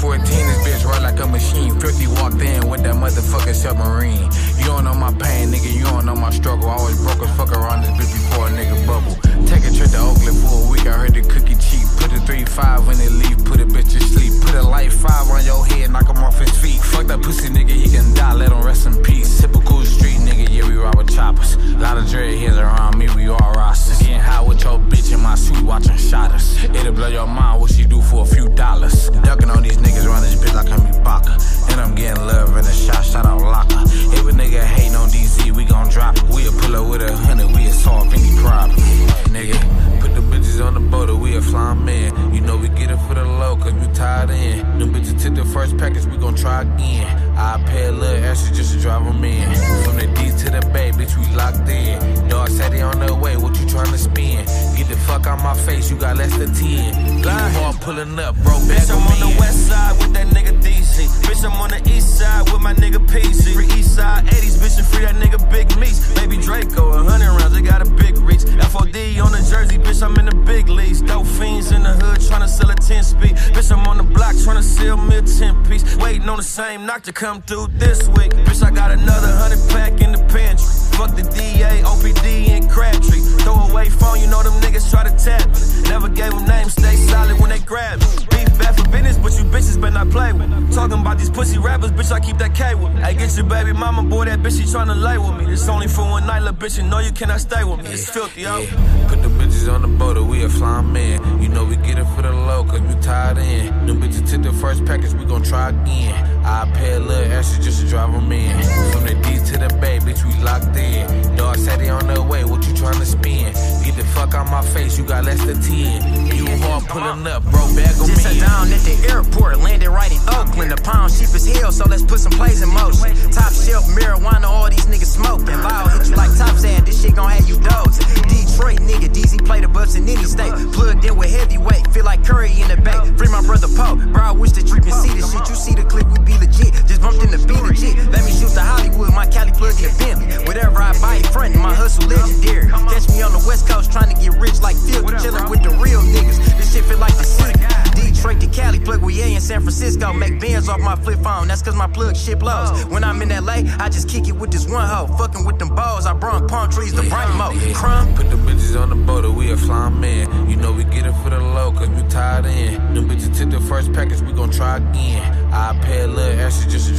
14, this bitch run like a machine. 50 walked in with that motherfucking submarine. You don't know my pain, nigga, you don't know my struggle. I was broke as fuck around this bitch before a nigga bubble. Take a trip to Oakland for a week, I heard the cookie cheap. Put a 3-5 when it leave, put a bitch to sleep. Put a light 5 on your head, knock him off his feet. Fuck that pussy nigga, he can die, let him rest in peace. Typical street nigga, yeah, we ride with choppers. A Lot of dread here my suite. Watching shotters. It'll blow your mind what she do for a few dollars. Ducking on these niggas around this bitch like I'm Ibaka. And I'm getting love in a shot. Shout out locker. If a nigga hating on DZ, we gon' drop. We'll pull up with a hundred. We'll solve any problem. Nigga, put the bitches on the boat or we a flying man. You know we get it for the low, cause we tied in. Them bitches took the first package, we gon' try again. I pay a little extra just to drive them in. From the D to the Bay, bitch, we locked in. Dog said they on the way, what you tryna spin? The fuck out my face, you got less than 10. Line hard pulling up, bro, back Bitch, I'm on the west side with that nigga DZ. Bitch, I'm on the east side with my nigga PC. Free east side 80s, bitch, and free that nigga Big Meats. Baby Draco, a hundred rounds, they got a big reach. FOD on the jersey, bitch, I'm in the big leagues. Dope fiends in the hood tryna sell a 10 speed. Bitch, I'm on the block tryna sell me a 10 piece. Waiting on the same knock to come through this week. Bitch, I got another hundred pack in the pantry. Fuck the DA, niggas try to tap me. Never gave them names, stay solid when they grab me. Beef bad for business, but you bitches better not play with. Talking about these pussy rappers, bitch, I keep that K with me. I get your baby mama, boy, that bitch, she tryna lay with me. It's only for one night, little bitch, you know you cannot stay with me. It's Philthy, yo. Yeah. Put the bitches on the boat or we a flying man. You know we get it for the low, cause we tied in. Them bitches took the first package, we gon' try again. I pay a little extra just to drive them in. From the D to the Bay, bitch, we locked in. You got less 10. You hard pulling up, bro, back on Just sat me. down at the airport, landed right in Oakland. The pound cheap as hell, so let's put some plays in motion. Top shelf marijuana, all these niggas smoking. Loud hit you like top saying this shit gon' have you dozing. Detroit nigga, DZ play the bus in any state. Plugged in with heavyweight, feel like Curry in the bay. Free my brother Poe, bro. I wish that you West Coast trying to get rich like Phil, chillin' with the real niggas. This shit feel like the city. Detroit to Cali, plug we in San Francisco. Make bands off my flip phone, that's cause my plug shit blows. Oh. When I'm in LA, I just kick it with this one hoe. Fucking with them balls, I brung palm trees to Brightmoor. Crumb. Put the bitches on the boat we a flying man. You know we get it for the low, cause we tied in. Them bitches took the first package, we gon' try again. I pay a little extra just to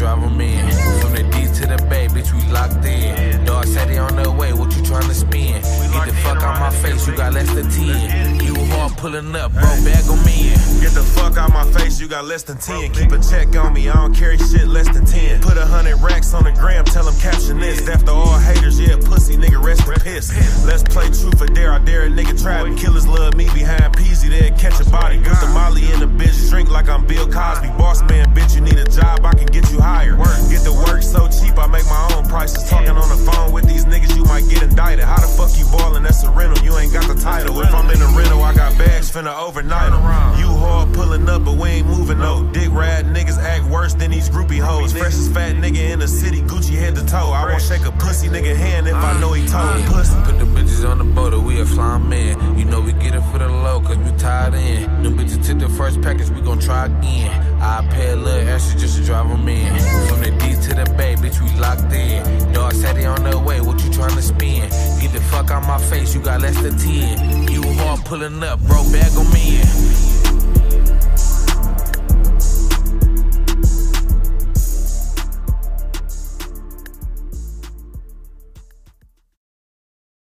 less than 10. You hard pulling up, bro, bag on me. Get the fuck out my face, you got less than 10. Keep a check on me, I don't carry shit less than 10. Put a hundred racks on the gram, tell them caption this. After all haters, yeah, pussy nigga, rest in piss. Let's play truth or dare, I dare a nigga try me. Killers love me behind Peezy, they'll catch a body. Put the molly in the bitch, drink like I'm Bill Cosby. Boss man, bitch, you need a job, I can get you higher. Get the work so cheap, I make my own finna overnight 'em. You hard pulling up, but we ain't moving no. Dick rad niggas act worse than these groupie hoes. Freshest fat nigga in the city, Gucci head to toe. I won't shake a pussy nigga hand if I know he told uh, pussy. Put the bitches on the boat we a flying man. You know we get it for the low, cause we tied in. Them bitches took the first package, we gon' try again. I pay a little extra just to drive them in. From the D to the Bay, bitch, we locked in. Dog said they on the way, what you tryna spin? Get the fuck out my face, you got less than 10. Pulling up, bro, bag on me.